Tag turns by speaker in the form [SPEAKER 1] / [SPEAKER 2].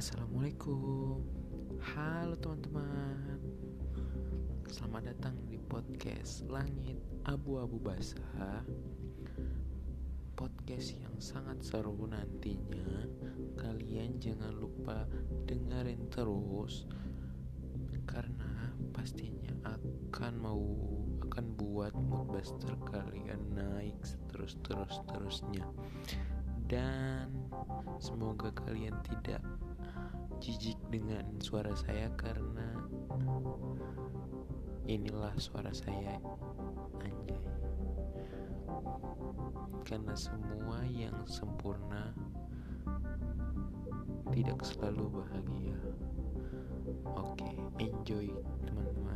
[SPEAKER 1] Assalamualaikum. Halo teman-teman. Selamat datang di podcast Langit Abu-Abu Basah. Podcast yang sangat seru nantinya. Kalian jangan lupa dengerin terus Karena pastinya akan mau akan buat moodbuster kalian naik terus terus terusnya dan semoga kalian tidak jijik dengan suara saya karena inilah suara saya anjay. Karena semua yang sempurna tidak selalu bahagia. Oke enjoy teman-teman